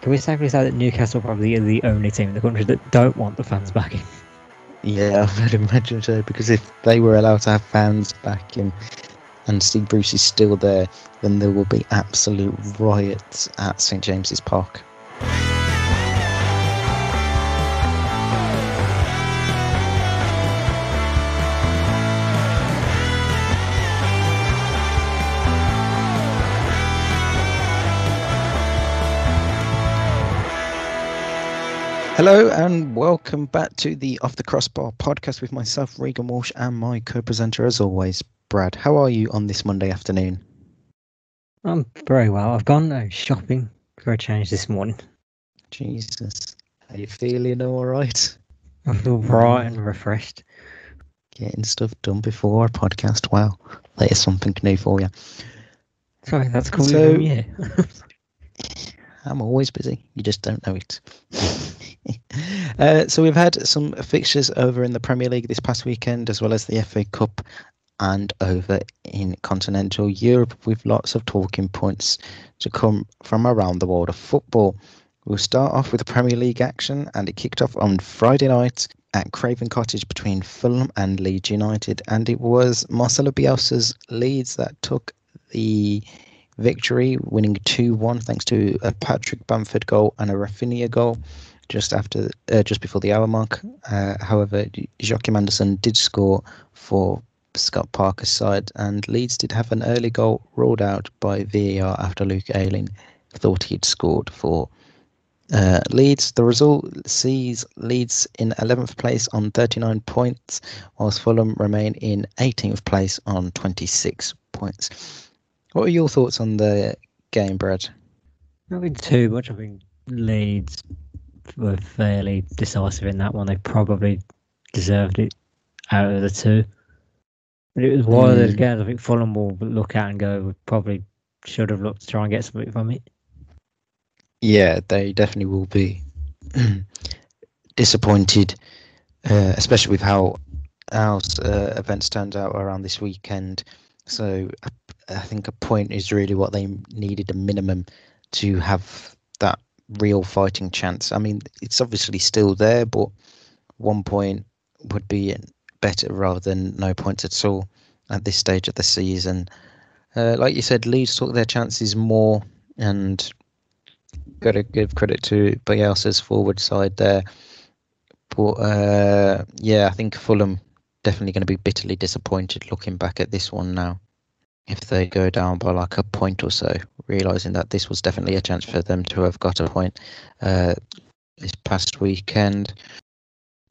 Can we safely say that Newcastle probably are the only team in the country that don't want the fans backing? Yeah, I'd imagine so. Because if they were allowed to have fans back in, and Steve Bruce is still there, then there will be absolute riots at St James's Park. Hello and welcome back to the Off the Crossbar podcast with myself, Regan Walsh, and my co-presenter, as always, Brad. How are you on this Monday afternoon? I'm very well. I've gone uh, shopping for a change this morning. Jesus, are you feeling all right? I feel bright and refreshed. Getting stuff done before a podcast. Wow, that is something new for you. Sorry, that's cool. So- yeah. I'm always busy. You just don't know it. uh, so we've had some fixtures over in the Premier League this past weekend, as well as the FA Cup, and over in continental Europe, with lots of talking points to come from around the world of football. We'll start off with the Premier League action, and it kicked off on Friday night at Craven Cottage between Fulham and Leeds United, and it was Marcelo Bielsa's Leeds that took the victory, winning 2 1 thanks to a Patrick Bamford goal and a Rafinha goal just after, uh, just before the hour mark. Uh, however, Joachim Andersen did score for Scott Parker's side, and Leeds did have an early goal ruled out by VAR after Luke Ayling thought he'd scored for uh, Leeds. The result sees Leeds in 11th place on 39 points, whilst Fulham remain in 18th place on 26 points. What are your thoughts on the game, Brad? Nothing too much. I think Leeds were fairly decisive in that one. They probably deserved it out of the two. But it was one of those Mm. games I think Fulham will look at and go, we probably should have looked to try and get something from it. Yeah, they definitely will be disappointed, uh, especially with how how uh, events turned out around this weekend. So I, I think a point is really what they needed a minimum to have that real fighting chance. I mean, it's obviously still there, but one point would be better rather than no points at all at this stage of the season. Uh, like you said, Leeds took their chances more, and got to give credit to Bielsa's forward side there. But uh, yeah, I think Fulham definitely going to be bitterly disappointed looking back at this one now. If they go down by like a point or so, realizing that this was definitely a chance for them to have got a point uh, this past weekend.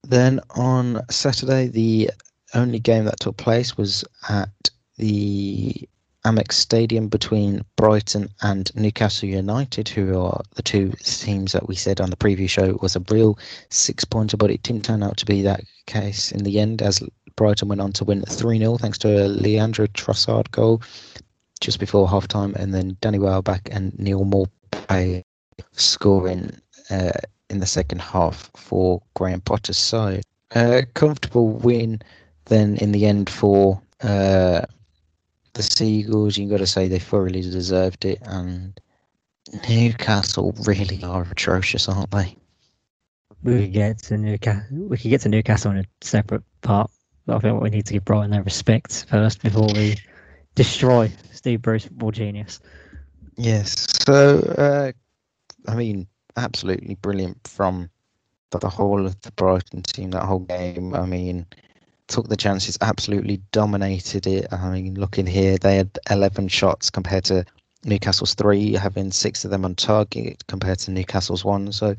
Then on Saturday, the only game that took place was at the Amex Stadium between Brighton and Newcastle United, who are the two teams that we said on the preview show was a real six pointer, but it didn't turn out to be that case in the end as Brighton went on to win 3 0 thanks to a Leandro Trossard goal just before half time, and then Danny Welbeck and Neal Maupay scoring uh, in the second half for Graham Potter's side. Uh, comfortable win then in the end for uh, the Seagulls. You've got to say they thoroughly deserved it, and Newcastle really are atrocious, aren't they? We could get to Newcastle. We could get to Newcastle in a separate part. But I think what we need to give Brighton their respect first before we destroy Steve Bruce, football genius. Yes. So, uh, I mean, absolutely brilliant from the whole of the Brighton team. That whole game. I mean, took the chances, absolutely dominated it. I mean, looking here, they had 11 shots compared to Newcastle's three, having six of them on target compared to Newcastle's one. So,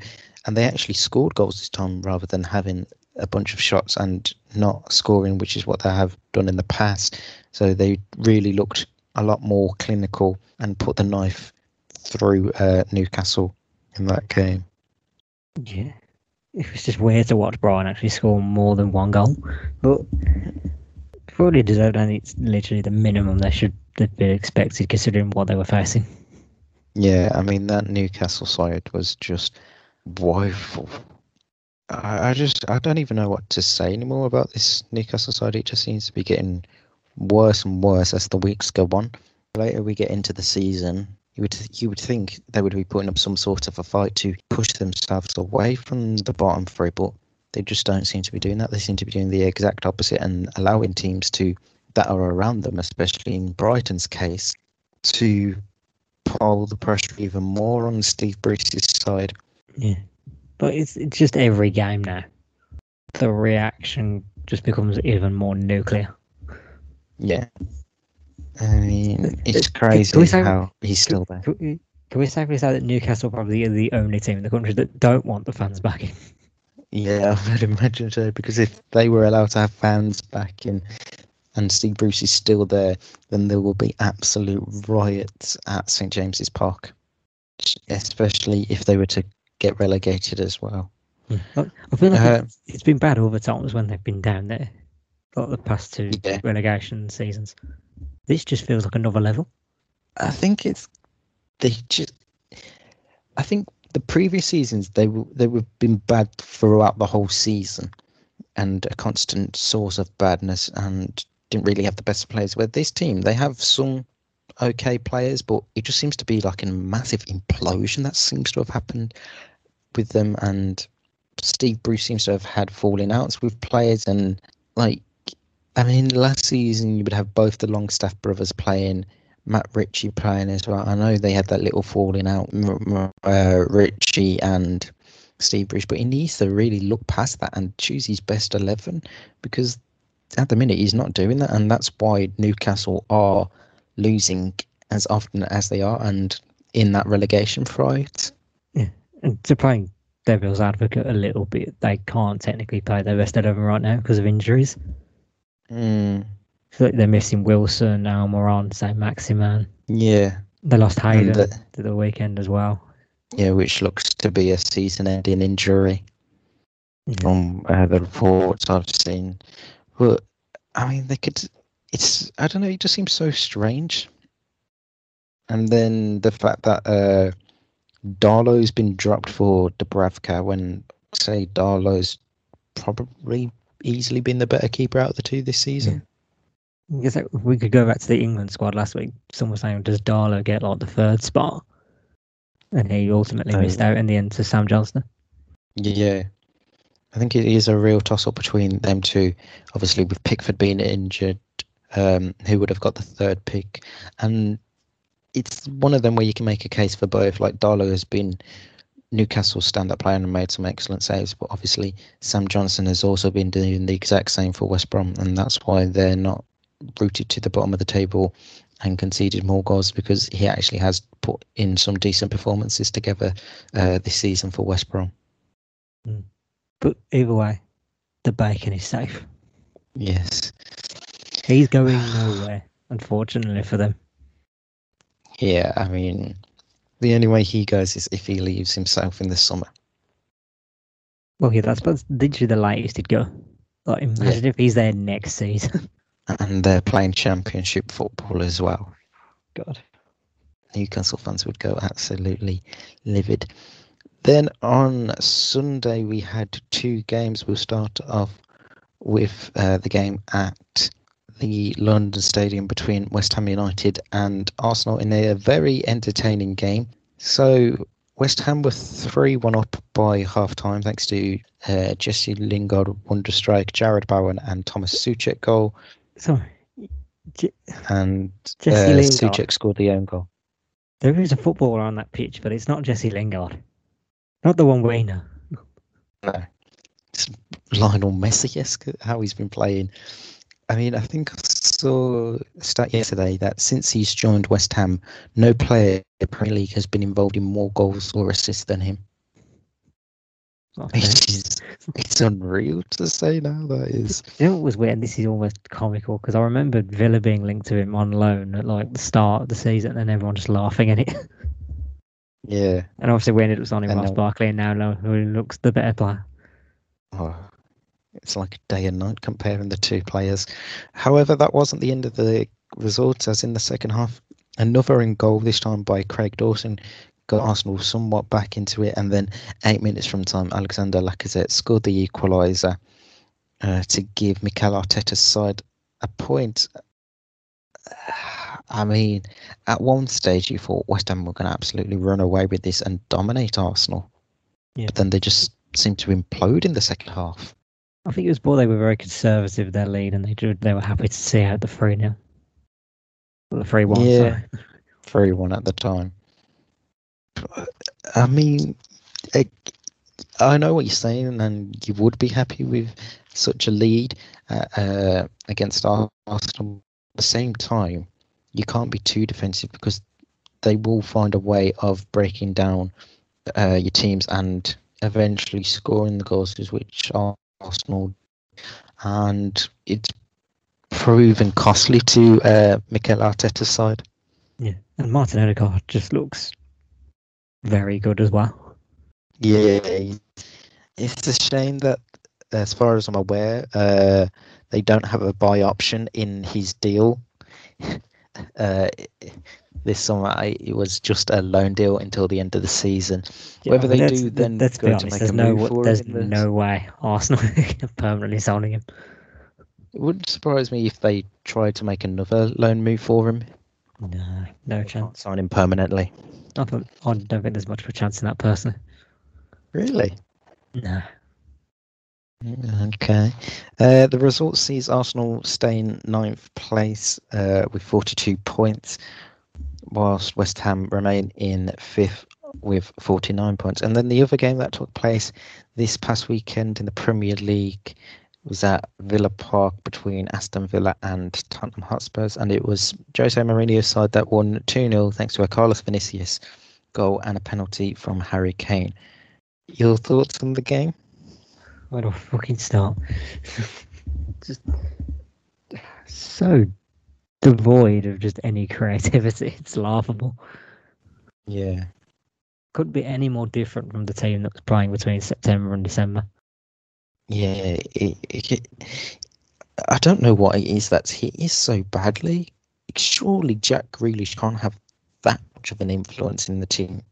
and they actually scored goals this time rather than having a bunch of shots and not scoring, which is what they have done in the past. So they really looked a lot more clinical and put the knife through uh, Newcastle in that game. Yeah. It was just weird to watch Brian actually score more than one goal. But probably deserved and it's literally the minimum they should have been expected considering what they were facing. Yeah, I mean that Newcastle side was just woeful. I, I just I don't even know what to say anymore about this Newcastle side. It just seems to be getting worse and worse as the weeks go on. Later we get into the season, you would you would think they would be putting up some sort of a fight to push themselves away from the bottom three, but they just don't seem to be doing that. They seem to be doing the exact opposite and allowing teams to that are around them, especially in Brighton's case, to pile the pressure even more on Steve Bruce's side. Yeah. But it's it's just every game now. The reaction just becomes even more nuclear. Yeah. I mean, it's Can- can crazy say- how he's still there. Can we- can we safely say that Newcastle probably are the only team in the country that don't want the fans back in? Yeah, I would imagine so. Because if they were allowed to have fans back in, and Steve Bruce is still there, then there will be absolute riots at St James's Park. Especially if they were to get relegated as well. I I feel like Uh, it's, been bad other times when they've been down there, like the past two Yeah. relegation seasons. This just feels like another level. I think it's they just. I think the previous seasons they were they were been bad throughout the whole season, and a constant source of badness, and didn't really have the best players. Where this team they have some okay players, but it just seems to be like a massive implosion that seems to have happened with them, and Steve Bruce seems to have had falling outs with players, and like. I mean, last season you would have both the Longstaff brothers playing, Matt Ritchie playing as well. I know they had that little falling out, uh, Ritchie and Steve Bruce, but he needs to really look past that and choose his best 11 because at the minute he's not doing that. And that's why Newcastle are losing as often as they are and in that relegation fight. Yeah, and to play devil's advocate a little bit, they can't technically play their best eleven right now because of injuries. Mm, So like they're missing Wilson, Almiron, Saint-Maximin. yeah, They lost Hayden uh, to the weekend as well. yeah, which looks to be a season-ending injury. Yeah. from uh, the reports I've seen. But I mean, they could. It's I don't know. It just seems so strange. And then the fact that uh, Darlow's been dropped for Dubravka when say Darlow's probably easily been the better keeper out of the two this season. I guess we could go back to the England squad last week. Someone was saying, does Darlow get like the third spot? And he ultimately Oh. missed out in the end to Sam Johnstone. Yeah. I think it is a real toss up between them two. Obviously, with Pickford being injured, um, who would have got the third pick? And it's one of them where you can make a case for both. Like Darlow has been Newcastle's stand up player and made some excellent saves, but obviously Sam Johnstone has also been doing the exact same for West Brom, and that's why they're not rooted to the bottom of the table and conceded more goals because he actually has put in some decent performances together uh, this season for West Brom. But either way, the bacon is safe. Yes. He's going nowhere, unfortunately for them. Yeah, I mean, the only way he goes is if he leaves himself in the summer. Well, yeah, that's, that's literally the latest he'd go. Like, imagine if he's there next season. And they're playing championship football as well. God. Newcastle fans would go absolutely livid. Then on Sunday, we had two games. We'll start off with uh, the game at the London Stadium between West Ham United and Arsenal in a very entertaining game. So, West Ham were 3 1 up by half time thanks to uh, Jesse Lingard, wonder strike, Jarrod Bowen, and Tomas Soucek goal. Sorry. J- And Jesse uh, Lingard. Soucek scored the own goal. There is a footballer on that pitch, but it's not Jesse Lingard. Not the one we know. No. It's Lionel Messi esque how he's been playing. I mean, I think I saw a stat yesterday that since he's joined West Ham, no player in the Premier League has been involved in more goals or assists than him. Okay. It is, it's unreal to say now, that is. You know what was weird? This is almost comical because I remember Villa being linked to him on loan at like the start of the season and everyone just laughing at it. Yeah. And obviously, we ended up signing Ross Barkley, and now who looks the better player. Oh, it's like a day and night comparing the two players. However, that wasn't the end of the results, as in the second half, another in goal, this time by Craig Dawson, got Arsenal somewhat back into it. And then eight minutes from time, Alexander Lacazette scored the equaliser uh, to give Mikel Arteta's side a point. I mean, at one stage you thought West Ham were going to absolutely run away with this and dominate Arsenal. Yeah. But then they just seemed to implode in the second half. I think it was more they were very conservative with their lead, and they they were happy to see out the three 0 the three one. Yeah. 3 1 at the time. I mean, I, I know what you're saying, and you would be happy with such a lead uh, uh, against Ar- Arsenal. At the same time, you can't be too defensive because they will find a way of breaking down uh, your teams and eventually scoring the goals, which are Arsenal. And it's proven costly to uh, Mikel Arteta's side. Yeah, and Martin Odegaard just looks very good as well. Yeah, it's a shame that, as far as I'm aware, uh, they don't have a buy option in his deal. Uh, this summer, I, it was just a loan deal until the end of the season. Yeah, Whether I mean, they do then let's be go to make there's a no move for there's him no way Arsenal are permanently signing him. It wouldn't surprise me if they tried to make another loan move for him. No, no chance. Sign him permanently. I don't, I don't think there's much of a chance in that personally. Really? No. Okay. Uh, the result sees Arsenal stay in ninth place uh, with 42 points, whilst West Ham remain in fifth with 49 points. And then the other game that took place this past weekend in the Premier League was at Villa Park between Aston Villa and Tottenham Hotspurs, and it was Jose Mourinho's side that won 2 0 thanks to a Carlos Vinicius goal and a penalty from Harry Kane. Your thoughts on the game? Where do I fucking start? just so devoid of just any creativity. It's laughable. Yeah. Couldn't be any more different from the team that was playing between September and December. Yeah, it, it, I don't know what it is that's hit is so badly. Surely Jack Grealish can't have that much of an influence in the team.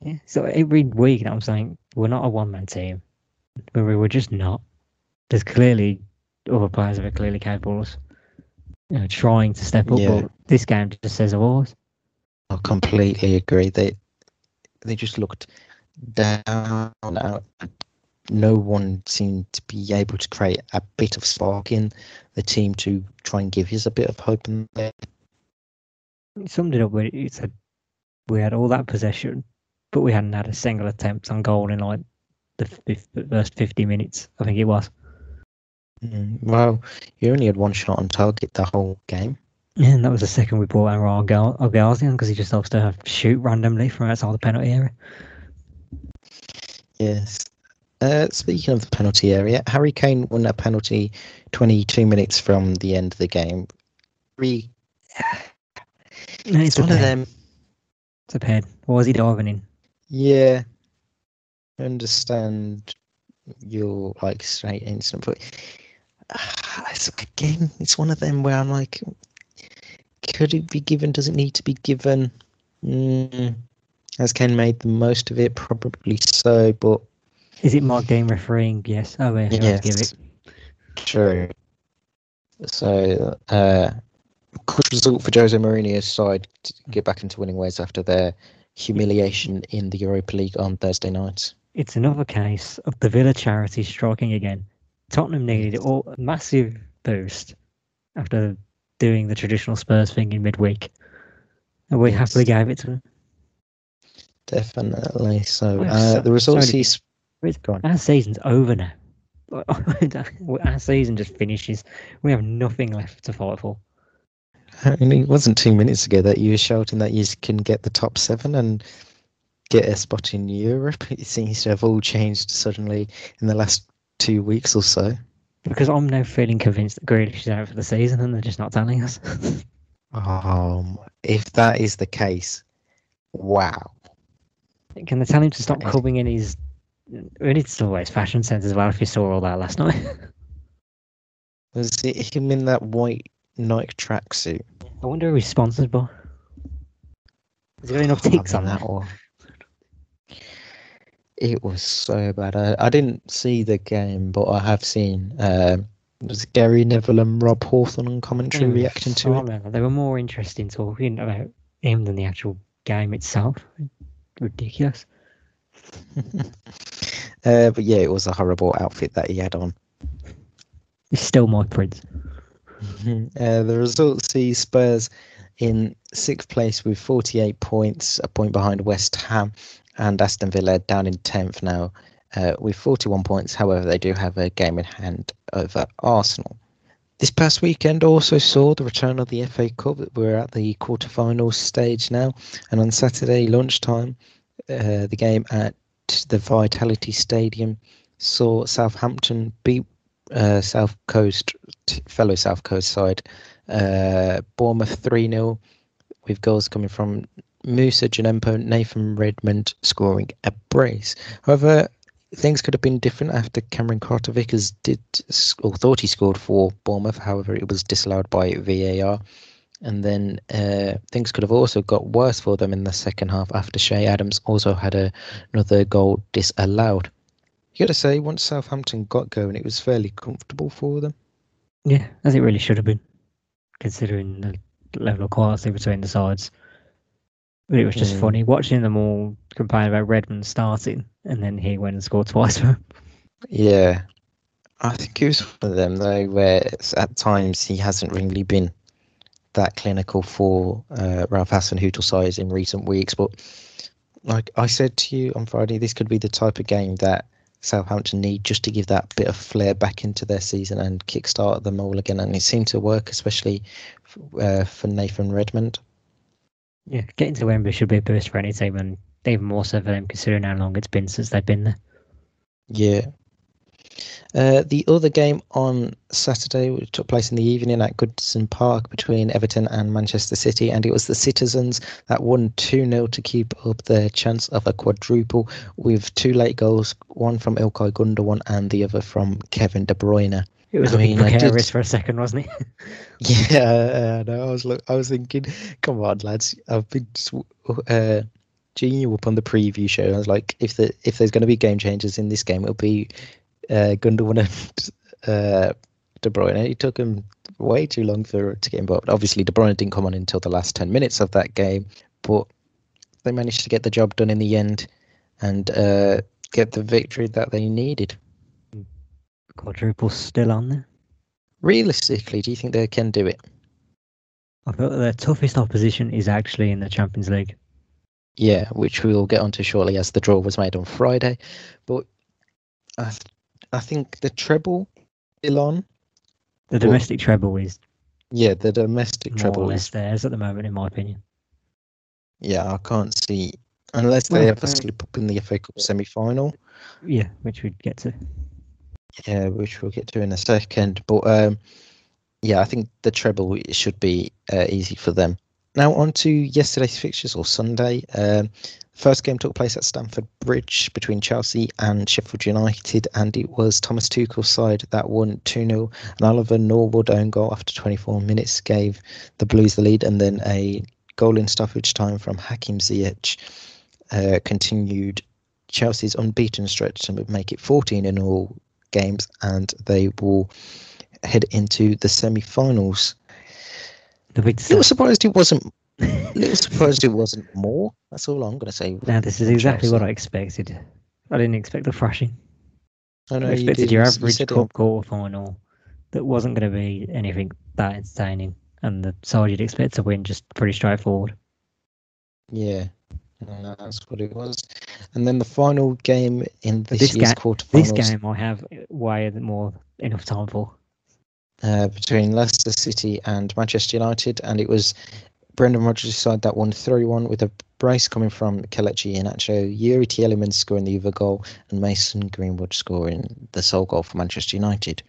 Yeah. So every week I'm saying we're not a one man team. We we- we're just not. There's clearly other players that are clearly capable of you know, trying to step up, Yeah. but this game just says otherwise. I completely agree. They they just looked down out. No one seemed to be able to create a bit of spark in the team to try and give us a bit of hope. In there. It summed it up where it said we had all that possession, but we hadn't had a single attempt on goal in like the the first 50 minutes, I think it was. Mm, Well, you only had one shot on target the whole game. Yeah, and that was the second we brought our out Argazian because he just loves to shoot randomly from outside the penalty area. Yes. Uh, speaking of the penalty area, Harry Kane won a penalty 22 minutes from the end of the game. Re- No, it's it's one of them. It's a pen. What was he diving in? Yeah. Understand your like straight instant, but ah, it's again, it's one of them where I'm like, could it be given? Does it need to be given? Mm, has Ken made the most of it? Probably so, but Is it Mark Game refereeing? Yes. Oh, yeah. Yes. Give it. True. So, uh, good result for Jose Mourinho's side to get back into winning ways after their humiliation in the Europa League on Thursday night. It's another case of the Villa charity striking again. Tottenham needed a massive boost after doing the traditional Spurs thing in midweek. And we Yes. happily gave it to them. Definitely. So, uh, so- the results sorry he's It's- Go. Our season's over now. Our season just finishes. We have nothing left to fight for. And it wasn't two minutes ago that you were shouting that you can get the top seven and get a spot in Europe. It seems to have all changed suddenly in the last two weeks or so. Because I'm now feeling convinced that Grealish is out for the season and they're just not telling us. Um, if that is the case, wow. Can they tell him to stop Okay. coming in his? We need to wear his fashion sense as well. If you saw all that last night, Was it him in that white Nike tracksuit? I wonder who he's sponsored by. Is there enough ticks on that? Or it was so bad. I, I didn't see the game, but I have seen. Um, was Gary Neville and Rob Hawthorne on commentary Mm, reacting to it? better. They were more interesting talking about him than the actual game itself. Ridiculous. uh, but yeah, it was a horrible outfit that he had on. He's still my prince. Uh, the results see Spurs in sixth place with 48 points, a point behind West Ham, and Aston Villa down in 10th now uh, with 41 points. However, they do have a game in hand over Arsenal. This past weekend also saw the return of the FA Cup. We're at the quarter-final stage now, and on Saturday lunchtime, uh, the game at the Vitality Stadium saw Southampton beat uh, South Coast, fellow South Coast side, uh, Bournemouth 3 0, with goals coming from Moussa Djenepo, Nathan Redmond scoring a brace. However, things could have been different after Cameron Carter Vickers did or thought he scored for Bournemouth. However, it was disallowed by VAR. And then uh, things could have also got worse for them in the second half after Che Adams also had a, another goal disallowed. You got to say, once Southampton got going, it was fairly comfortable for them. Yeah, as it really should have been, considering the level of quality between the sides. But it was just Mm. funny watching them all complain about Redmond starting, and then he went and scored twice for him. Yeah, I think it was one of them though, where at times he hasn't really been that clinical for uh, Ralph Hasenhuttl size in recent weeks. But like I said to you on Friday, this could be the type of game that Southampton need just to give that bit of flair back into their season and kickstart them all again. And it seemed to work, especially uh, for Nathan Redmond. Yeah, getting to Wembley should be a boost for any team, and even more so for them considering how long it's been since they've been there. Yeah. Uh, the other game on Saturday which took place in the evening at Goodison Park between Everton and Manchester City, and it was the Citizens that won 2 0 to keep up their chance of a quadruple with two late goals, one from Ilkay Gundogan and the other from Kevin De Bruyne. It was I a bit mean, did- precarious for a second, wasn't it? Yeah, no, I was look, I was thinking, come on, lads, I've been uh, geeing you up on the preview show. I was like, if the if there's going to be game changers in this game, it'll be uh, Gundogan and uh, De Bruyne. It took him way too long for to get involved. Obviously, De Bruyne didn't come on until the last ten minutes of that game, but they managed to get the job done in the end and uh, get the victory that they needed. Quadruple's still on there. Realistically, do you think they can do it? I thought their toughest opposition is actually in the Champions League. Yeah, which we'll get onto shortly as the draw was made on Friday. But I, th- I think the treble still on. The Well- domestic treble is Yeah, the domestic more or treble less is. theirs at the moment, in my opinion. Yeah, I can't see unless they Well, ever uh, slip up in the FA Cup semi final. Yeah, which we'd get to. Yeah, which we'll get to in a second. But um, yeah, I think the treble should be uh, easy for them. Now on to yesterday's fixtures or Sunday. Um, first game took place at Stamford Bridge between Chelsea and Sheffield United, and it was Thomas Tuchel's side that won 2 0. An Oliver Norwood own goal after 24 minutes gave the Blues the lead, and then a goal in stoppage time from Hakim Ziyech uh, continued Chelsea's unbeaten stretch to make it 14 in all games, and they will head into the semi-finals. The big Little surprised it wasn't. Little surprised it wasn't more. That's all I'm going to say. Now, this is exactly what I expected. I didn't expect the thrashing. I know I expected did, your average cup quarter final that wasn't going to be anything that entertaining, and the side you'd expect to win just pretty straightforward. Yeah, and that's what it was. And then the final game in this, this year's ga- quarterfinals This game I have way more enough time for. uh, between Leicester City and Manchester United, and it was Brendan Rodgers' side that won 3-1 with a brace coming from Kelechi Iheanacho, Youri Tielemans scoring the other goal, and Mason Greenwood scoring the sole goal for Manchester United.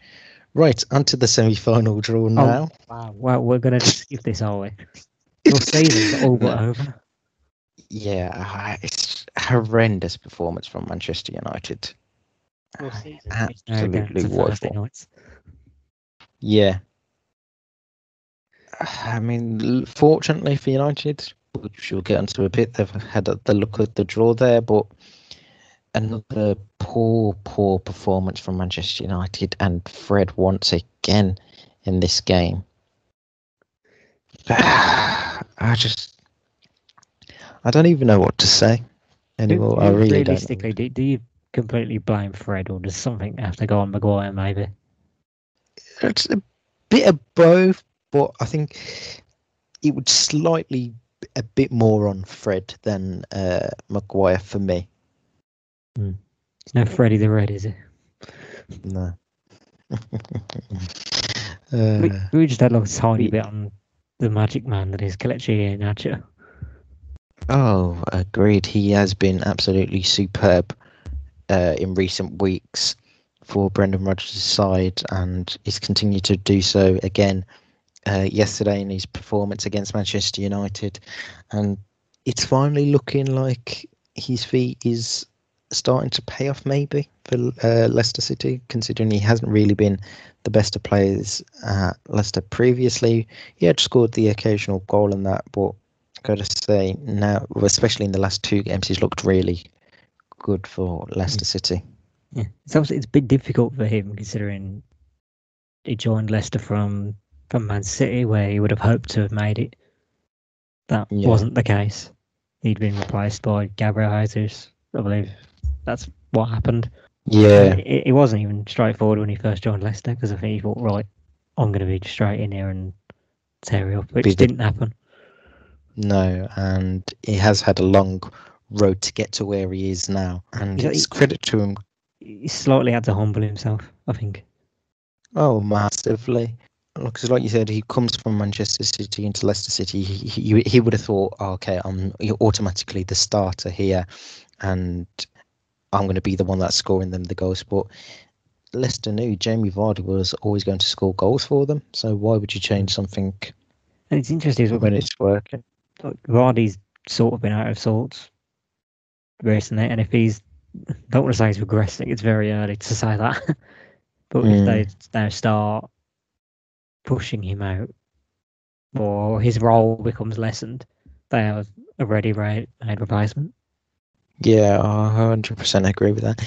Right, onto the semi-final draw now. Wow, well, we're going to skip this, are we? Your season's all but over. Yeah, it's horrendous performance from Manchester United. Absolutely woeful. Yeah. I mean, fortunately for United, which we'll get into a bit, they've had the look at the draw there, but another poor, poor performance from Manchester United and Fred once again in this game. I just, I don't even know what to say anymore. I really realistically, don't. Do, do you completely blame Fred, or does something have to go on Maguire? Maybe it's a bit of both, but I think it would slightly a bit more on Fred than uh, Maguire for me. Mm. no Freddy the Red, is it? No. uh, we, we just had like a tiny bit on the magic man that is Kelechi Iheanacho. Oh, agreed. He has been absolutely superb uh, in recent weeks for Brendan Rodgers' side, and he's continued to do so again uh, yesterday in his performance against Manchester United. And it's finally looking like his feet is starting to pay off, maybe for uh, Leicester City, considering he hasn't really been the best of players at Leicester previously. He had scored the occasional goal in that, but got to say now, especially in the last two games, he's looked really good for Leicester mm. City. Yeah, it's obviously it's a bit difficult for him considering he joined Leicester from from Man City, where he would have hoped to have made it. That yeah. wasn't the case. He'd been replaced by Gabriel Jesus, I believe. That's what happened. Yeah, it, it wasn't even straightforward when he first joined Leicester because I think he thought, right, I'm going to be straight in here and tear it up, which didn't happen. No, and he has had a long road to get to where he is now, and it's credit to him. He slightly had to humble himself, I think. Oh, massively. Because, like you said, he comes from Manchester City into Leicester City. He he, he would have thought, oh, okay, I'm automatically the starter here, and I'm going to be the one that's scoring them the goals. But Leicester knew Jamie Vardy was always going to score goals for them. So why would you change something And it's interesting when it's working? Like, Vardy's sort of been out of sorts recently, and if he's don't want to say he's regressing, it's very early to say that. but if hmm. they now start pushing him out, or his role becomes lessened, they have a ready made replacement. Yeah, I 100% agree with that.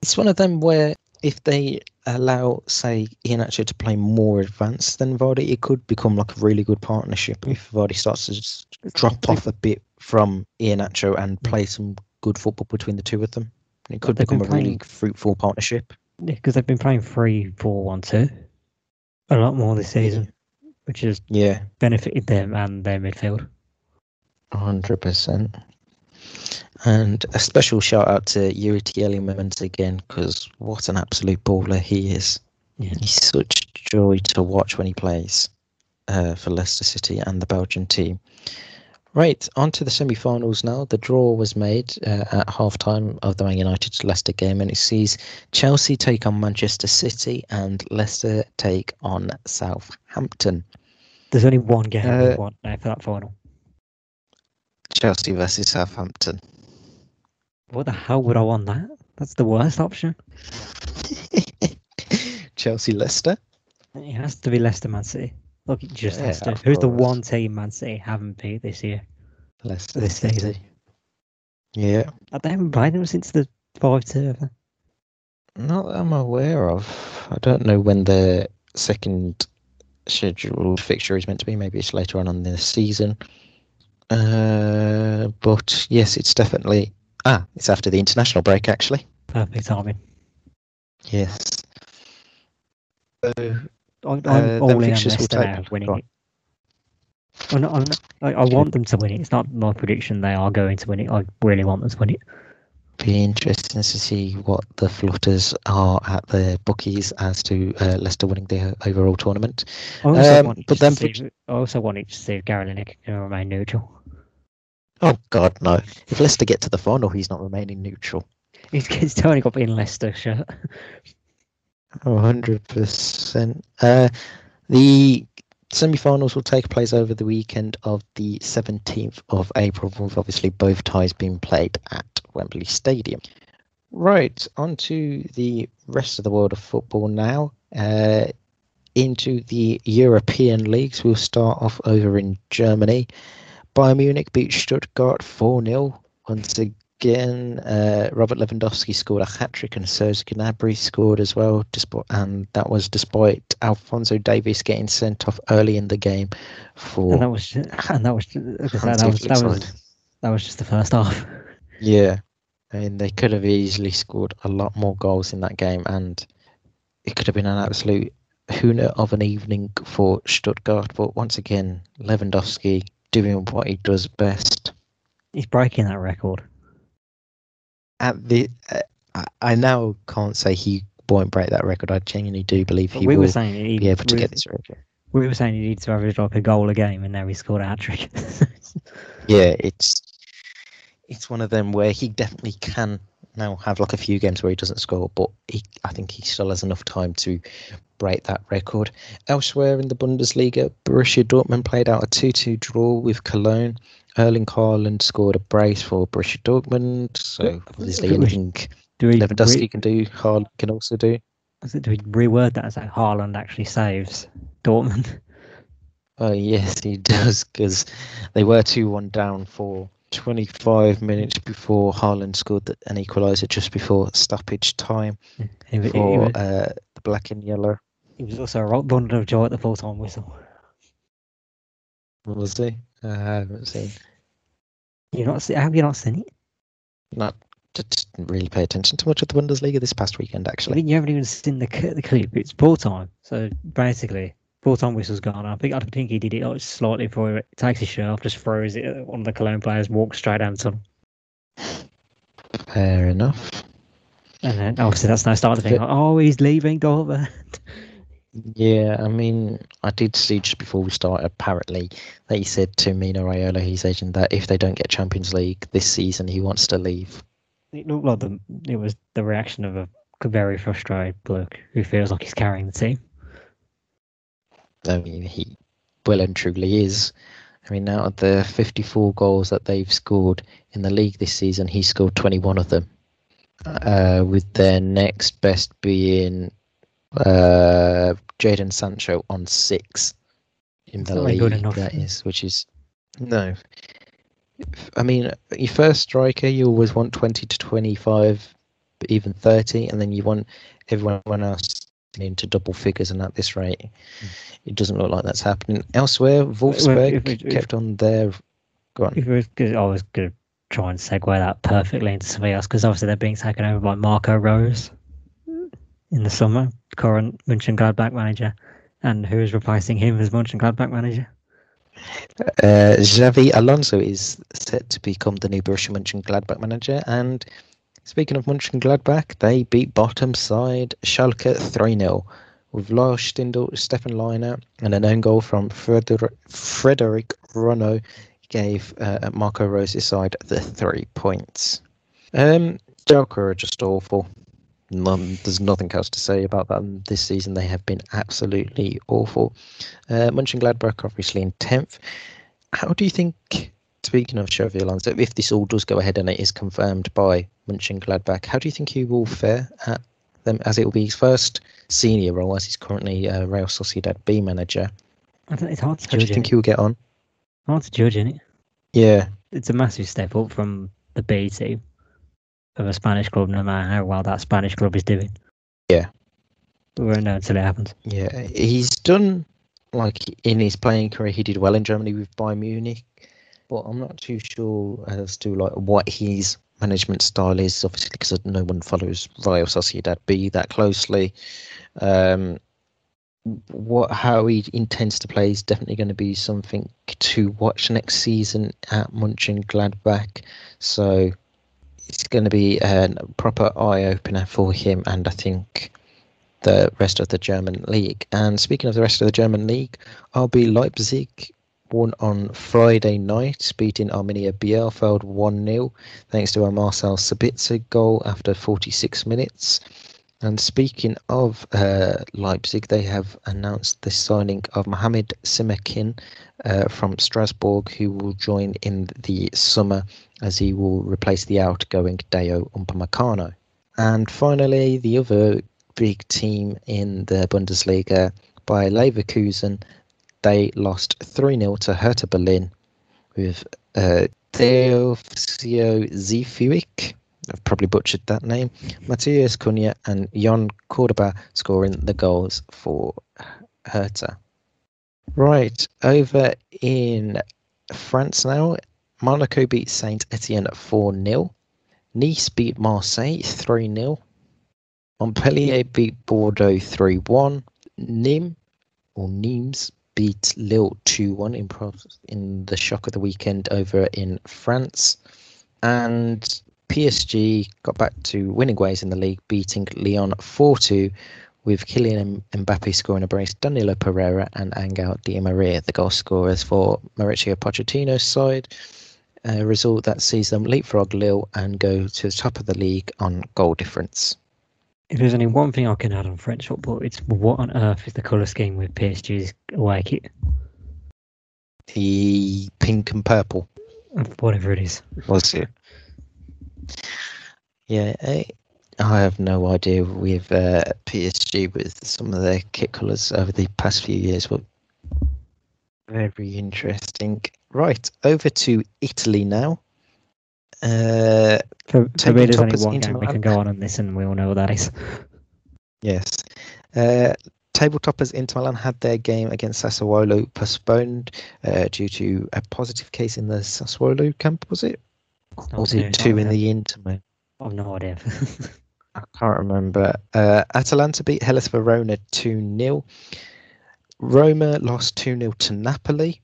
It's one of them where if they allow, say, Iheanacho to play more advanced than Vardy, it could become like a really good partnership if Vardy starts to drop off a bit from Iheanacho and play some good football between the two of them. It could become a been really fruitful partnership. Yeah, because they've been playing three, four, one, two a lot more this season, which has Yeah, benefited them and their midfield. 100%. And a special shout out to Youri Tielemans again, because what an absolute baller he is. Yeah. He's such joy to watch when he plays uh, for Leicester City and the Belgian team. Right, on to the semi finals now. The draw was made uh, at half time of the Man United Leicester game, and it sees Chelsea take on Manchester City and Leicester take on Southampton. There's only one game Uh, we want now for that final. Chelsea versus Southampton. What the hell would I want that? That's the worst option. Chelsea Leicester. It has to be Leicester Man City. Look, it just has Yeah, to. Who's the one team Man City haven't beat this year? Leicester This season. Yeah, They haven't played them since the 5 2. not that I'm aware of. I don't know when the second scheduled fixture is meant to be. Maybe it's later on in the season. Uh, but yes, it's definitely. Ah, it's after the international break, actually. Perfect timing. Yes. So, I, I'm Uh, all in on Leicester winning on. it. I'm not, I'm not, I, I want them to win it. It's not my prediction they are going to win it. I really want them to win it. be interesting to see what the flutters are at the bookies as to uh, Leicester winning the overall tournament. I also, Um, want, it but to then see, I also want it to see if Gary Lineker can remain neutral. Oh God, no! If Leicester get to the final, he's not remaining neutral. He's, he's turning up in Leicester shirt. Oh, 100%. Uh, the semi-finals will take place over the weekend of the 17th of April, with obviously both ties being played at Wembley Stadium. Right, on to the rest of the world of football now. Uh, into the European leagues, we'll start off over in Germany. Bayern Munich beat Stuttgart 4 0. Once again, uh, Robert Lewandowski scored a hat trick and Serge Gnabry scored as well, despite, and that was despite Alphonso Davies getting sent off early in the game for. And that was just, and that was that, that, was, that, was, that was just the first half. Yeah, I mean they could have easily scored a lot more goals in that game, and it could have been an absolute hooner of an evening for Stuttgart. But once again, Lewandowski doing what he does best. He's breaking that record. At the, uh, I now can't say he won't break that record. I genuinely do believe he we will were saying he, be able to we, get this record. We were saying he needs to average like a goal a game, and now he scored a hat trick. yeah, it's it's one of them where he definitely can now have like a few games where he doesn't score, but he, I think he still has enough time to break that record. Elsewhere in the Bundesliga, Borussia Dortmund played out a 2-2 draw with Cologne. Erling Haaland scored a brace for Borussia Dortmund, so obviously anything do we, Lewandowski re- can do, Haaland can also do. do we reword that as like Haaland actually saves Dortmund? Oh yes, he does because they were two-one down for 25 minutes before Haaland scored an equaliser just before stoppage time for uh, the black and yellow. He was also a rock bundle of joy at the full time whistle. Was he? I haven't seen. You not see? Have you not seen it? Not just didn't really pay attention to much of the Bundesliga this past weekend. I Actually, mean, you haven't even seen the the clip. It's full time. So basically, full time whistle's gone. I think I think he did it like, slightly before he takes his shirt off, just throws it at one of the Cologne players, walks straight down to him. fair enough. And then obviously that's now starting to think, like, oh, he's leaving Dortmund. Yeah, I mean, I did see just before we started, apparently, that he said to Mino Raiola, his agent, that if they don't get Champions League this season, he wants to leave. it looked like the it was the reaction of a very frustrated bloke who feels like he's carrying the team. I mean, he well and truly is. I mean, out of the 54 goals that they've scored in the league this season, he scored 21 of them, uh, with their next best being uh, Jadon Sancho on six in the league. enough. That is, which is no. I mean, your first striker, you always want 20 to 25, even 30, and then you want everyone else into double figures. And at this rate, it doesn't look like that's happening. Elsewhere, Wolfsburg if if- kept on their. Go on. If was good, I was going to try and segue that perfectly into something else because obviously they're being taken over by Marco Rose in the summer, current Mönchengladbach manager, and who is replacing him as Mönchengladbach manager? Uh, Xabi Alonso is set to become the new Borussia Mönchengladbach manager. And speaking of Mönchengladbach, they beat bottom side Schalke 3 0 with Lars Stindl, Stefan Lainer, and an own goal from Freder- Frederik Rønnow gave uh, Marco Rose's side the three points. Um, Schalke are just awful. None, there's nothing else to say about them this season. They have been absolutely awful. Uh, Mönchengladbach obviously in 10th. How do you think, speaking of Xabi Alonso, if this all does go ahead and it is confirmed by Mönchengladbach, how do you think he will fare at them as it will be his first senior role as he's currently uh, Real Sociedad B manager? I don't, it's hard to How do you judge. think Think he will get on? hard to judge, isn't it? Yeah, It's a massive step up from the B team of a Spanish club, no matter how well that Spanish club is doing. Yeah. We won't know until it happens. yeah. He's done, like, in his playing career, he did well in Germany with Bayern Munich, but I'm not too sure as to, like, what his management style is, obviously, because no one follows Real Sociedad B that closely. Um, what how he intends to play is definitely going to be something to watch next season at Mönchengladbach. So it's going to be a proper eye opener for him, and I think the rest of the German league. And speaking of the rest of the German league, RB Leipzig won on Friday night, beating Arminia Bielefeld 1 0, thanks to a Marcel Sabitzer goal after 46 minutes. And speaking of uh, Leipzig, they have announced the signing of Mohamed Simakan uh, from Strasbourg, who will join in the summer as he will replace the outgoing Dayot Upamecano. And finally, the other big team in the Bundesliga Bayer Leverkusen, they lost 3 0 to Hertha Berlin with uh, Deyovaisio Zeefuik I've probably butchered that name. Matheus Cunha and Jhon Cordoba scoring the goals for Hertha. Right, over in France now, Monaco beat Saint Etienne 4 0. Nice beat Marseille 3 0. Montpellier beat Bordeaux 3 1. Nîmes or Nimes beat Lille 2 1 in, in the shock of the weekend over in France. And PSG got back to winning ways in the league, beating Lyon 4 2, with Kylian Mbappe scoring a brace, Danilo Pereira and Angel Di Maria, the goal scorers for Mauricio Pochettino's side. A result that sees them leapfrog Lille and go to the top of the league on goal difference. If there's only one thing I can add on French football, it's what on earth is the colour scheme with PSG's away kit? The pink and purple. Whatever it is. Was it? Yeah, I, I have no idea with uh, PSG with some of their kit colours over the past few years, but very interesting. Right, over to Italy now. Uh, for, for me, there's only one game we can go on and we all know what that is. Yes. Uh, table toppers Inter Milan had their game against Sassuolo postponed uh, due to a positive case in the Sassuolo camp, was it? Or was it two in the Inter? I've no idea. I can't remember. Uh, Atalanta beat Hellas Verona 2 0. Roma lost 2 0 to Napoli.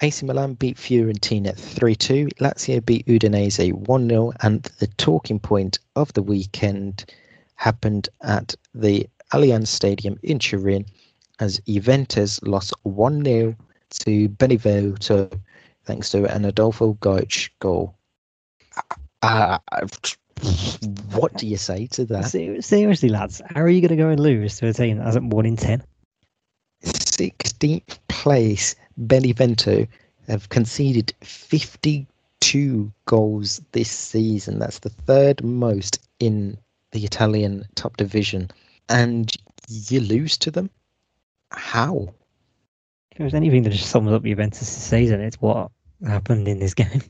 AC Milan beat Fiorentina 3 2. Lazio beat Udinese 1 0. And the talking point of the weekend happened at the Allianz Stadium in Turin as Juventus lost 1 0 to Benevento thanks to an Adolfo Gaich goal. Uh, what do you say to that? Seriously, lads, how are you going to go and lose to a team that hasn't won in 10? 16th place, Benevento have conceded 52 goals this season. That's the third most in the Italian top division. And you lose to them? How? If there's anything that just sums up Juventus' season, it's what happened in this game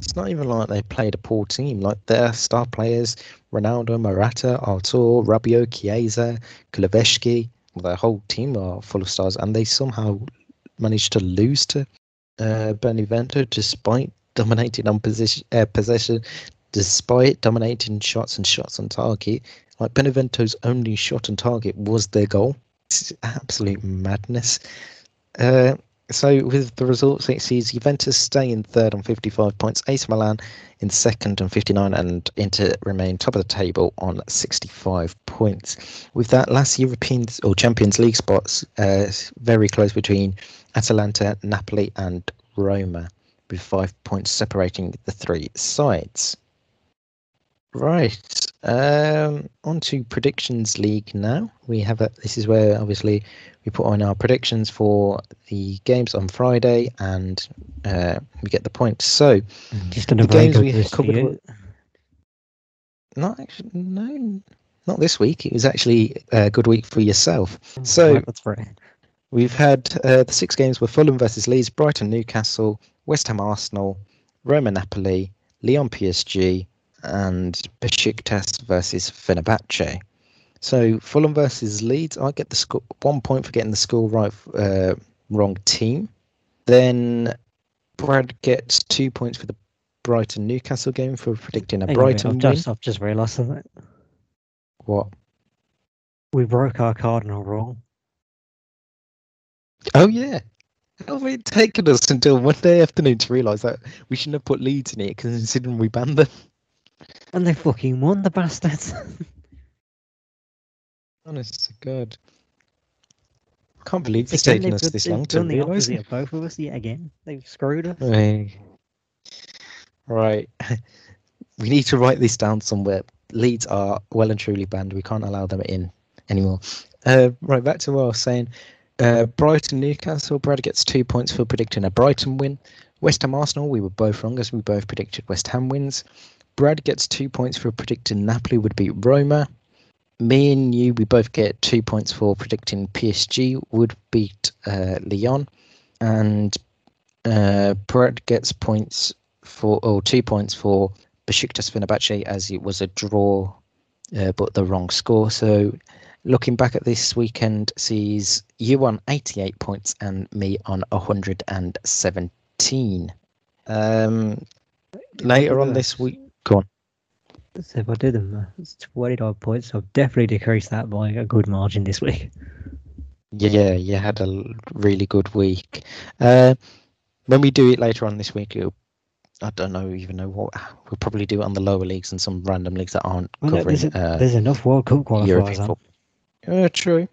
it's not even like they played a poor team. Like their star players, Ronaldo, Morata, Artur, Rabiot, Chiesa, Kulusevski, well, their whole team are full of stars, and they somehow managed to lose to uh, Benevento despite dominating on position, uh, possession, despite dominating shots and shots on target. Like Benevento's only shot on target was their goal. It's absolute madness. Uh, so with the results, it sees Juventus stay in third on 55 points, AC Milan in second on 59, and Inter remain top of the table on 65 points. With that, last European or Champions League spots uh, very close between Atalanta, Napoli, and Roma, with five points separating the three sides. Right. Um, on to predictions league now. We have a. This is where obviously we put on our predictions for the games on Friday, and uh, we get the points. So just the games we covered. Were, not actually, no, not this week. It was actually a good week for yourself. So that's right. We've had uh, the six games were Fulham versus Leeds, Brighton, Newcastle, West Ham, Arsenal, Roma, Napoli, Lyon, PSG, and Besiktas versus Fenerbahce. So Fulham versus Leeds, I get the score one point for getting the score right, uh, wrong team. Then Brad gets two points for the Brighton Newcastle game for predicting a Brighton I've win. Just, I've just realised something. What? We broke our cardinal wrong. Oh yeah. How have it taken us until Monday afternoon to realise that we shouldn't have put Leeds in it considering we banned them? And they fucking won, the bastards. Honest to God. Can't believe it's taken us this long to realise. Of both of us yet again. They've screwed us. Right. right. we need to write this down somewhere. Leeds are well and truly banned. We can't allow them in anymore. Uh, right, back to what I was saying. Uh, Brighton Newcastle. Brad gets two points for predicting a Brighton win. West Ham Arsenal. We were both wrong as we both predicted West Ham wins. Brad gets two points for predicting Napoli would beat Roma. Me and you, we both get two points for predicting PSG would beat uh, Lyon, and uh, gets points for or two points for Besiktas Fenerbahce as it was a draw, uh, but the wrong score. So looking back at this weekend sees you on 88 points and me on 117. Um, later on this week, go on. So if I did them, it's 20 odd points. So I've definitely decreased that by a good margin this week. Yeah, you had a really good week. Uh, when we do it later on this week, it'll, I don't know even know what we'll probably do it on the lower leagues and some random leagues that aren't Well, covering there's, a- uh, there's enough World Cup qualifiers European on. football. Uh, true.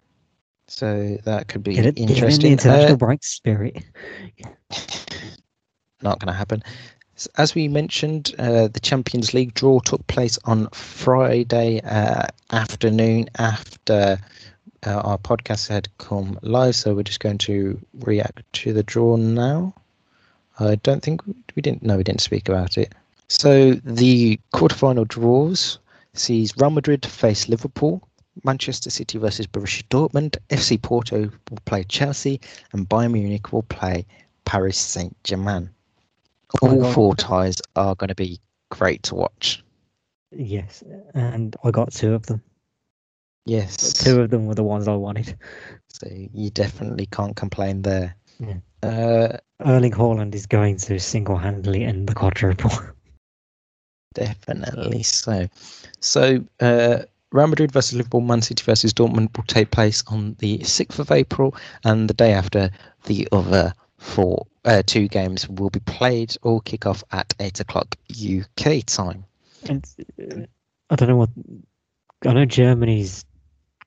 So that could be Get it, get in the interesting. international Uh, break spirit. not going to happen. As we mentioned, uh, the Champions League draw took place on Friday uh, afternoon after uh, our podcast had come live. So we're just going to react to the draw now. I don't think we didn't. No, we didn't speak about it. So the quarterfinal draws sees Real Madrid face Liverpool, Manchester City versus Borussia Dortmund, FC Porto will play Chelsea, and Bayern Munich will play Paris Saint Germain. Oh All God. four ties are going to be great to watch. Yes, and I got two of them. Yes, Two of them were the ones I wanted. so you definitely can't complain there. Yeah. Uh, Erling Haaland is going to single-handedly end the quadruple. Definitely so. So, uh, Real Madrid versus Liverpool, Man City versus Dortmund will take place on the 6th of April, and the day after, the other four, uh, two games will be played or kick off at 8 o'clock UK time. And uh, I don't know what. I know Germany's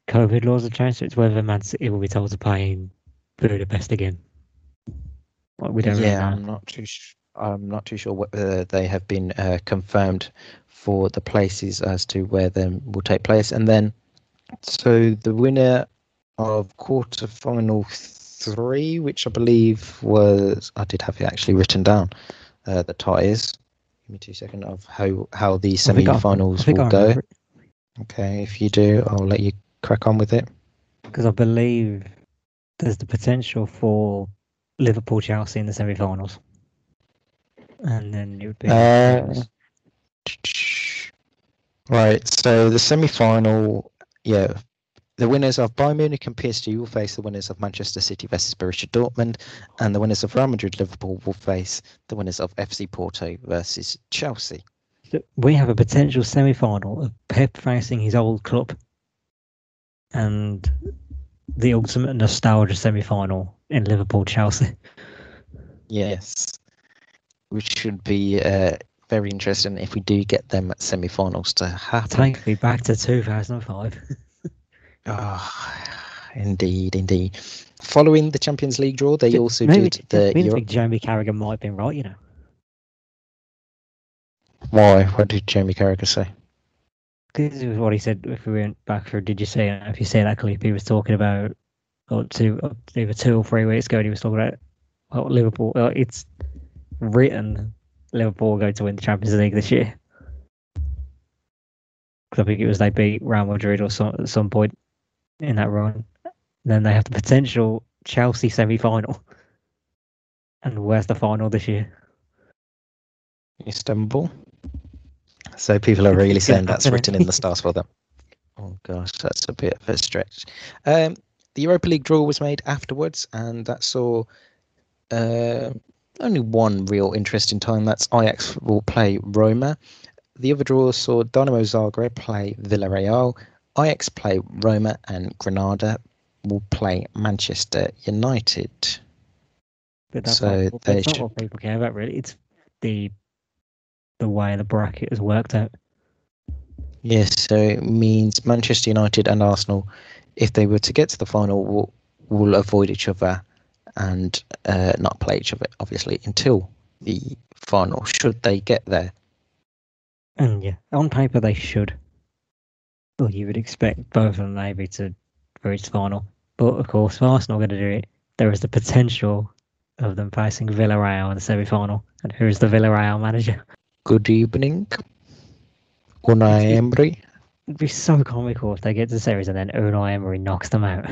COVID laws have changed, so it's whether Man City will be told to play in Budapest again. Like, we don't really yeah, know. I'm not too. Sh- I'm not too sure whether they have been uh, confirmed for the places as to where them will take place, and then so the winner of quarter final three, which I believe was I did have it actually written down, uh, the ties. Give me two seconds of how how the I think I- semi-finals will go. Okay, if you do, I'll let you crack on with it. because I believe there's the potential for Liverpool Chelsea in the semi-finals, and then it would be Uh, Right, so the semi-final, yeah, the winners of Bayern Munich and PSG will face the winners of Manchester City versus Borussia Dortmund, and the winners of Real Madrid Liverpool will face the winners of FC Porto versus Chelsea. We have a potential semi-final of Pep facing his old club, and the ultimate nostalgia semi-final in Liverpool Chelsea. Yes, which should be uh, very interesting if we do get them semi-finals to happen. Take me back to 2005. Ah, indeed, indeed. Following the Champions League draw, they also Maybe did the maybe Euro- think Jeremy Carragher might have been right, you know. Why? What did Jamie Carragher say? This is what he said if we went back for Did You say? If you say that clip, he was talking about, or two, uh, either two or three weeks ago, and he was talking about well, Liverpool. Uh, it's written Liverpool are going to win the Champions League this year. Because I think it was they beat Real Madrid or some, at some point in that run. Then they have the potential Chelsea semi final. And where's the final this year? Istanbul. So people are really saying that's written in the stars for them. Oh gosh, that's a bit of a stretch. Um, the Europa League draw was made afterwards, and that saw uh, only one real interesting time. That's Ajax will play Roma. The other draw saw Dynamo Zagreb play Villarreal, Ajax play Roma, and Granada will play Manchester United. But that's So not, they that's not what people care about, really. It's the the way the bracket has worked out. Yes, so it means Manchester United and Arsenal, if they were to get to the final, will, will avoid each other and uh, not play each other, obviously, until the final, should they get there. And yeah, on paper they should. Well, you would expect both of them maybe to reach the final. But of course, if Arsenal are going to do it, there is the potential of them facing Villarreal in the semi final. And who's the Villarreal manager? Good evening. Unai Emery. It'd be so comical if they get to the series and then Unai Emery knocks them out.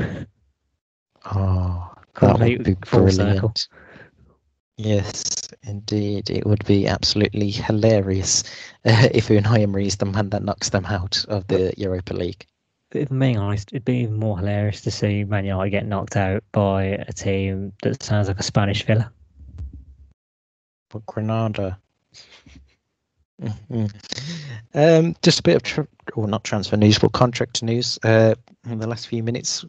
Oh, that would Complete be full circle. Yes, indeed. It would be absolutely hilarious uh, if Unai Emery is the man that knocks them out of the Europa League. If I'm being honest, it'd be even more hilarious to see Man United get knocked out by a team that sounds like a Spanish villa. But Granada. Mhm. um, just a bit of, tra- or not transfer news, but contract news. Uh, in the last few minutes,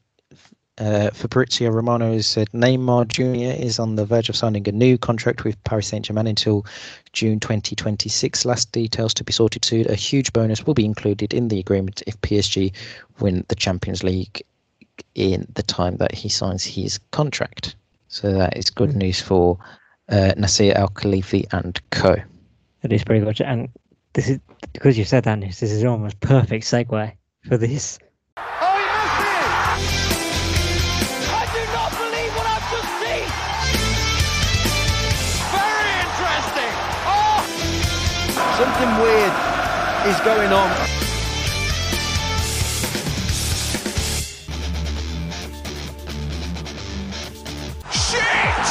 uh, Fabrizio Romano has said Neymar Jr. is on the verge of signing a new contract with Paris Saint Germain until June 2026. Last details to be sorted soon. A huge bonus will be included in the agreement if PSG win the Champions League in the time that he signs his contract. So that is good news for uh, Nasser Al-Khelaifi and co. It is pretty much, and this is because you said that. This is almost perfect segue for this. Something weird is going on. Shit!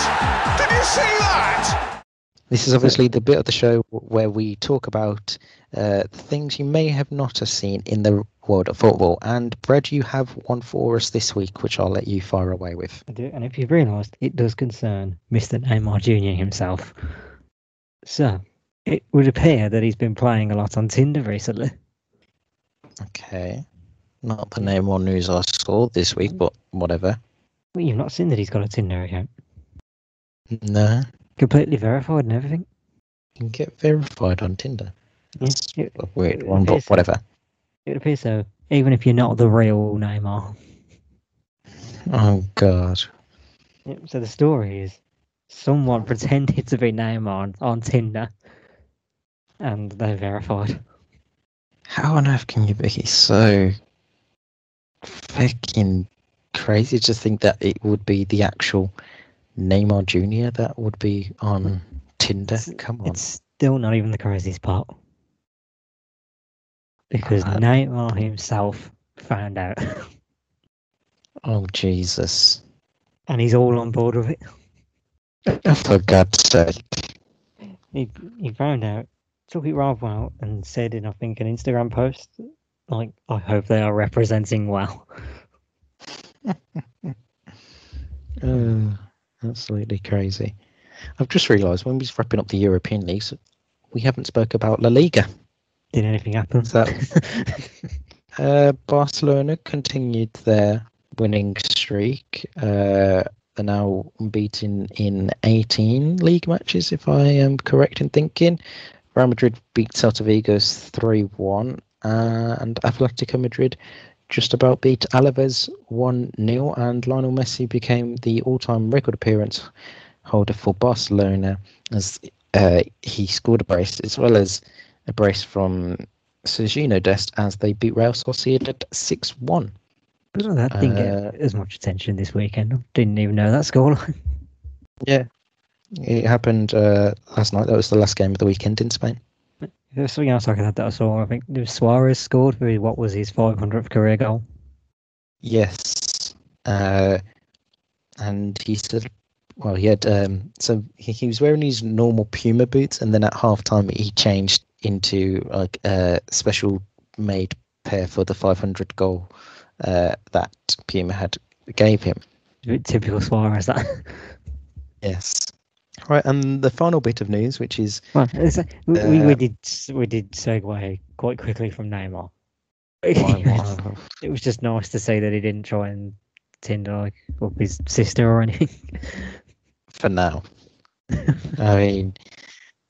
Did you see that? This is obviously the bit of the show where we talk about uh, things you may have not have seen in the world of football. And Brad, you have one for us this week, which I'll let you fire away with. I do, and if you've realised, it does concern Mr. Neymar Jr. himself. So, it would appear that he's been playing a lot on Tinder recently. Okay. Not the name or news I saw this week, but whatever. Well, you've not seen that he's got a Tinder account. No, Completely verified and everything. you can get verified on Tinder. Yeah, That's it, a weird one, but so. whatever. it appears so. Even if you're not the real Neymar. Oh, God. Yep, So the story is someone pretended to be Neymar on, on Tinder and they're verified. How on earth can you be so fucking crazy to think that it would be the actual Neymar Jr. that would be on Tinder? It's- Come on. It's still not even the craziest part. Because Uh, Neymar himself found out Oh, Jesus. and he's all on board with it. For God's sake. He, he found out, took it rather well, and said in, I think, an Instagram post, like, I hope they are representing well. Oh, absolutely crazy. I've just realised when we was wrapping up the European leagues, we haven't spoke about La Liga. Did anything happen? So- Uh, Barcelona continued their winning streak. Uh, they're now beaten in 18 league matches, if I am correct in thinking. Real Madrid beat Celta Vigo's 3 1, and Atletico Madrid just about beat Alaves 1 0, and Lionel Messi became the all time record appearance holder for Barcelona as uh, he scored a brace as well as a brace from Sergino Dest as they beat Real Sociedad 6 1. But that didn't Uh, get as much attention this weekend. I didn't even know that scoreline. Yeah. It happened uh, last night. That was the last game of the weekend in Spain. There's something else I can add that I saw. I think Suarez scored for what was his 500th career goal. Yes. Uh, and he said, well, he had, um, so he, he was wearing his normal Puma boots, and then at half time he changed into like a special made pair for the 500 goal uh, that Puma had gave him. A bit typical Suarez, that. Yes. Right, and the final bit of news, which is well, uh, we, did we did segue quite quickly from Neymar. It was just nice to see that he didn't try and Tinder like up his sister or anything. for now. I mean,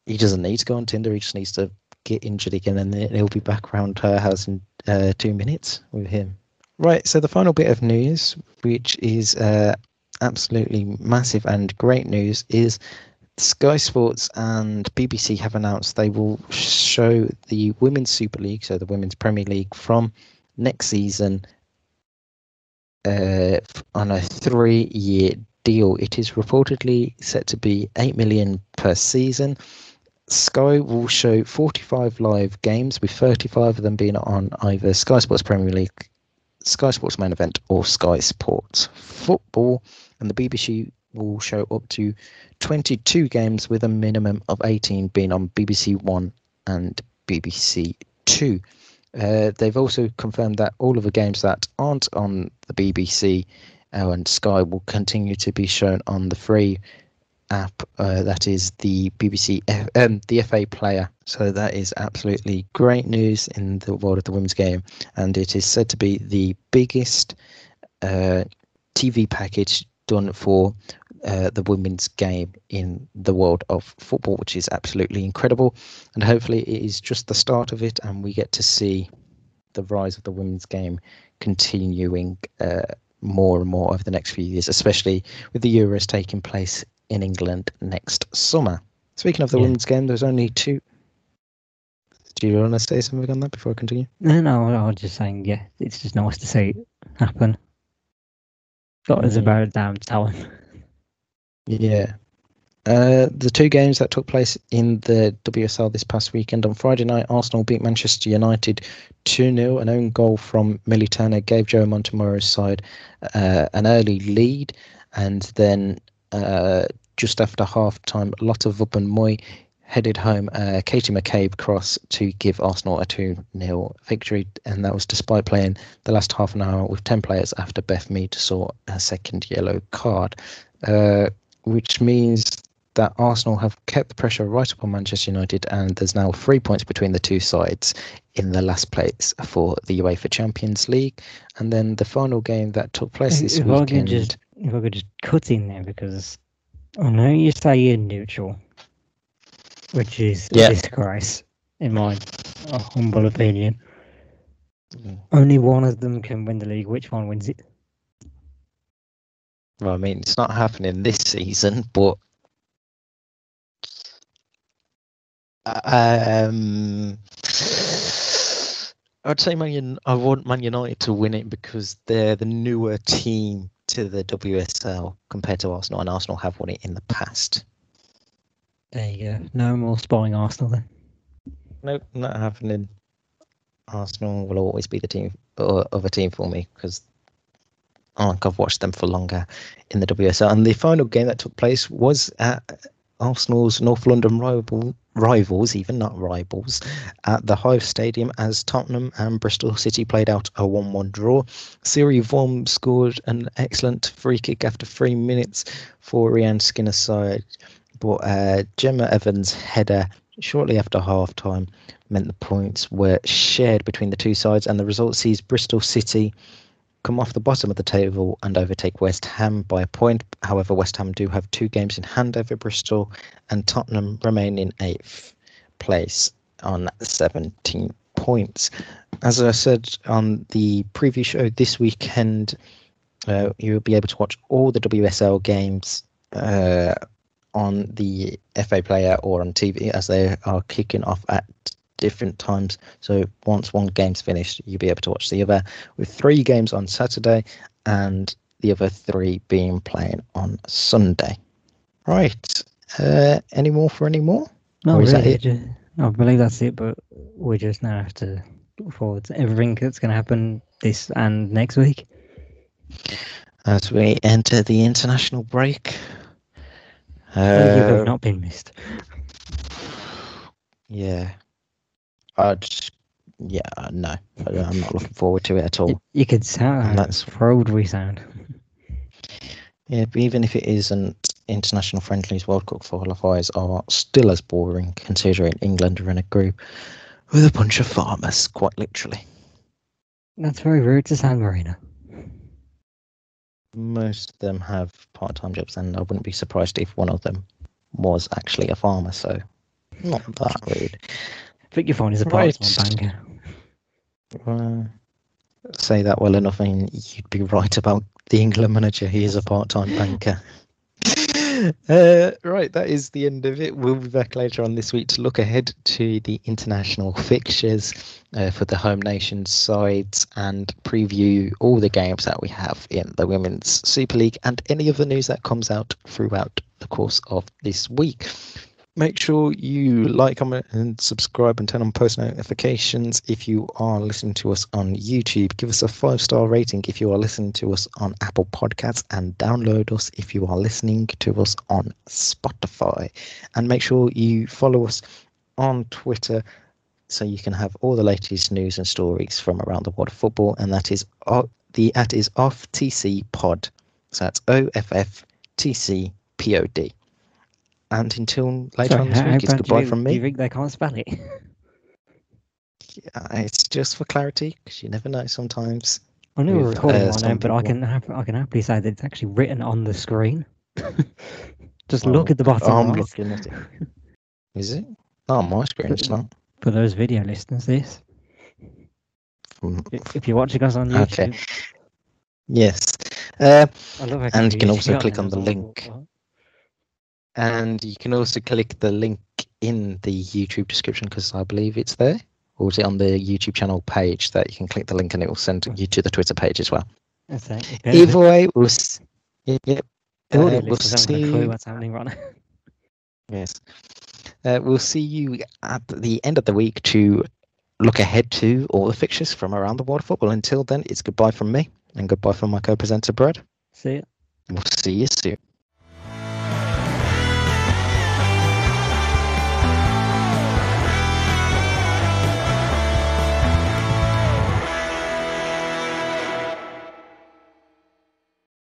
he doesn't need to go on Tinder. He just needs to get injured again, and then he'll be back around her house in uh, two minutes with him. Right. So the final bit of news, which is uh, absolutely massive and great news, is Sky Sports and BBC have announced they will show the Women's Super League, so the Women's Premier League, from next season uh, on a three-year deal. It is reportedly set to be eight million per season. Sky will show 45 live games, with 35 of them being on either Sky Sports Premier League, Sky Sports Main Event, or Sky Sports Football, and the BBC will show up to 22 games, with a minimum of 18 being on BBC One and BBC Two. Uh, they've also confirmed that all of the games that aren't on the BBC uh, and Sky will continue to be shown on the free app. Uh, that is the BBC, F- um, the FA Player. So that is absolutely great news in the world of the women's game, and it is said to be the biggest uh, TV package done for uh, the women's game in the world of football, which is absolutely incredible. And hopefully, it is just the start of it, and we get to see the rise of the women's game continuing uh, more and more over the next few years, especially with the Euros taking place in England next summer. Speaking of the Yeah. women's game, there's only two. Do you want to say something on that before I continue? No, no, I was just saying, yeah, it's just nice to see it happen. Got us Yeah. about a damn time. Yeah. Uh, the two games that took place in the WSL this past weekend on Friday night, Arsenal beat Manchester United 2 0. An own goal from Millie Turner gave Joe Montemurro's side uh, an early lead. And then uh, just after half time, Lotta and Moy headed home uh, Katie McCabe cross to give Arsenal a 2 0 victory. And that was despite playing the last half an hour with 10 players after Beth Mead saw a second yellow card. Uh, which means that Arsenal have kept the pressure right up on Manchester United, and there's now three points between the two sides in the last place for the UEFA Champions League. And then the final game that took place this if I could just, if I could just cut in there because I know you say you're neutral, which is Yeah. disgrace in my uh, humble opinion. Mm. Only one of them can win the league. Which one wins it? Well, I mean, it's not happening this season, but um, I'd say Man Un- I want Man United to win it because they're the newer team to the WSL compared to Arsenal, and Arsenal have won it in the past. There you go. No more spying Arsenal then. Nope, not happening. Arsenal will always be the team, uh, other team for me because oh, I've watched them for longer in the WSL. And the final game that took place was at Arsenal's North London rival, rivals, even not rivals, at the Hive Stadium as Tottenham and Bristol City played out a 1 1 draw. Siri Worm scored an excellent free kick after three minutes for Rehanne Skinner's side, but uh, Gemma Evans' header shortly after half time meant the points were shared between the two sides, and the result sees Bristol City come off the bottom of the table and overtake West Ham by a point. However, West Ham do have two games in hand over Bristol, and Tottenham remain in eighth place on 17 points. As I said on the previous show this weekend, uh, you'll be able to watch all the WSL games uh, on the FA player or on TV as they are kicking off at different times. So once one game's finished, you'll be able to watch the other with three games on Saturday and the other three being playing on Sunday. Right. Uh, any more for any more? No, Or is that really, it? I believe that's it. But we just now have to look forward to everything that's going to happen this and next week. As we enter the international break. You have Uh, not been missed. yeah. I'd, yeah, no. I- I'm not looking forward to it at all. You could sound how that's- proud we sound. Yeah, but even if it isn't international friendlies, World Cup qualifiers are still as boring considering England are in a group with a bunch of farmers, quite literally. That's very rude to San Marino. Most of them have part time jobs, and I wouldn't be surprised if one of them was actually a farmer, so not that rude. I think you find is a Right. part-time banker. Uh, say that well enough, and you'd be right about the England manager. He is a part time banker. Uh, right, that is the end of it. We'll be back later on this week to look ahead to the international fixtures uh, for the home nations sides and preview all the games that we have in the Women's Super League and any of the news that comes out throughout the course of this week. Make sure you like, comment, and subscribe and turn on post notifications if you are listening to us on YouTube. Give us a five star rating if you are listening to us on Apple Podcasts and download us if you are listening to us on Spotify. And make sure you follow us on Twitter so you can have all the latest news and stories from around the world of football. And that is o- the at is off TC Pod. So that's O F F T C P O D. And until later Sorry, on this week, it's goodbye from Do you think they can't spell it? Uh, It's just for clarity because you never know sometimes. I know we're recording uh, right now, but I can hap- I can happily say that it's actually written on the screen. Just Oh, look at the bottom I'm right. looking at it. Is it? Oh, on my screen it's not. For those video listeners, this. Mm, If you're watching us on YouTube, Okay. Yes. Uh, And you can also click on the link. "What- what?" And you can also click the link in the YouTube description because I believe it's there. Or is it on the YouTube channel page that you can click the link and it will send you to the Twitter page as well? Okay. it. Either way, we'll. s- Yep. The uh, we'll listeners a see clue what's happening right now. Yes. Uh, we'll see you at the end of the week to look ahead to all the fixtures from around the world of football. Until then, it's goodbye from me and goodbye from my co presenter, Brad. See ya. We'll see you soon.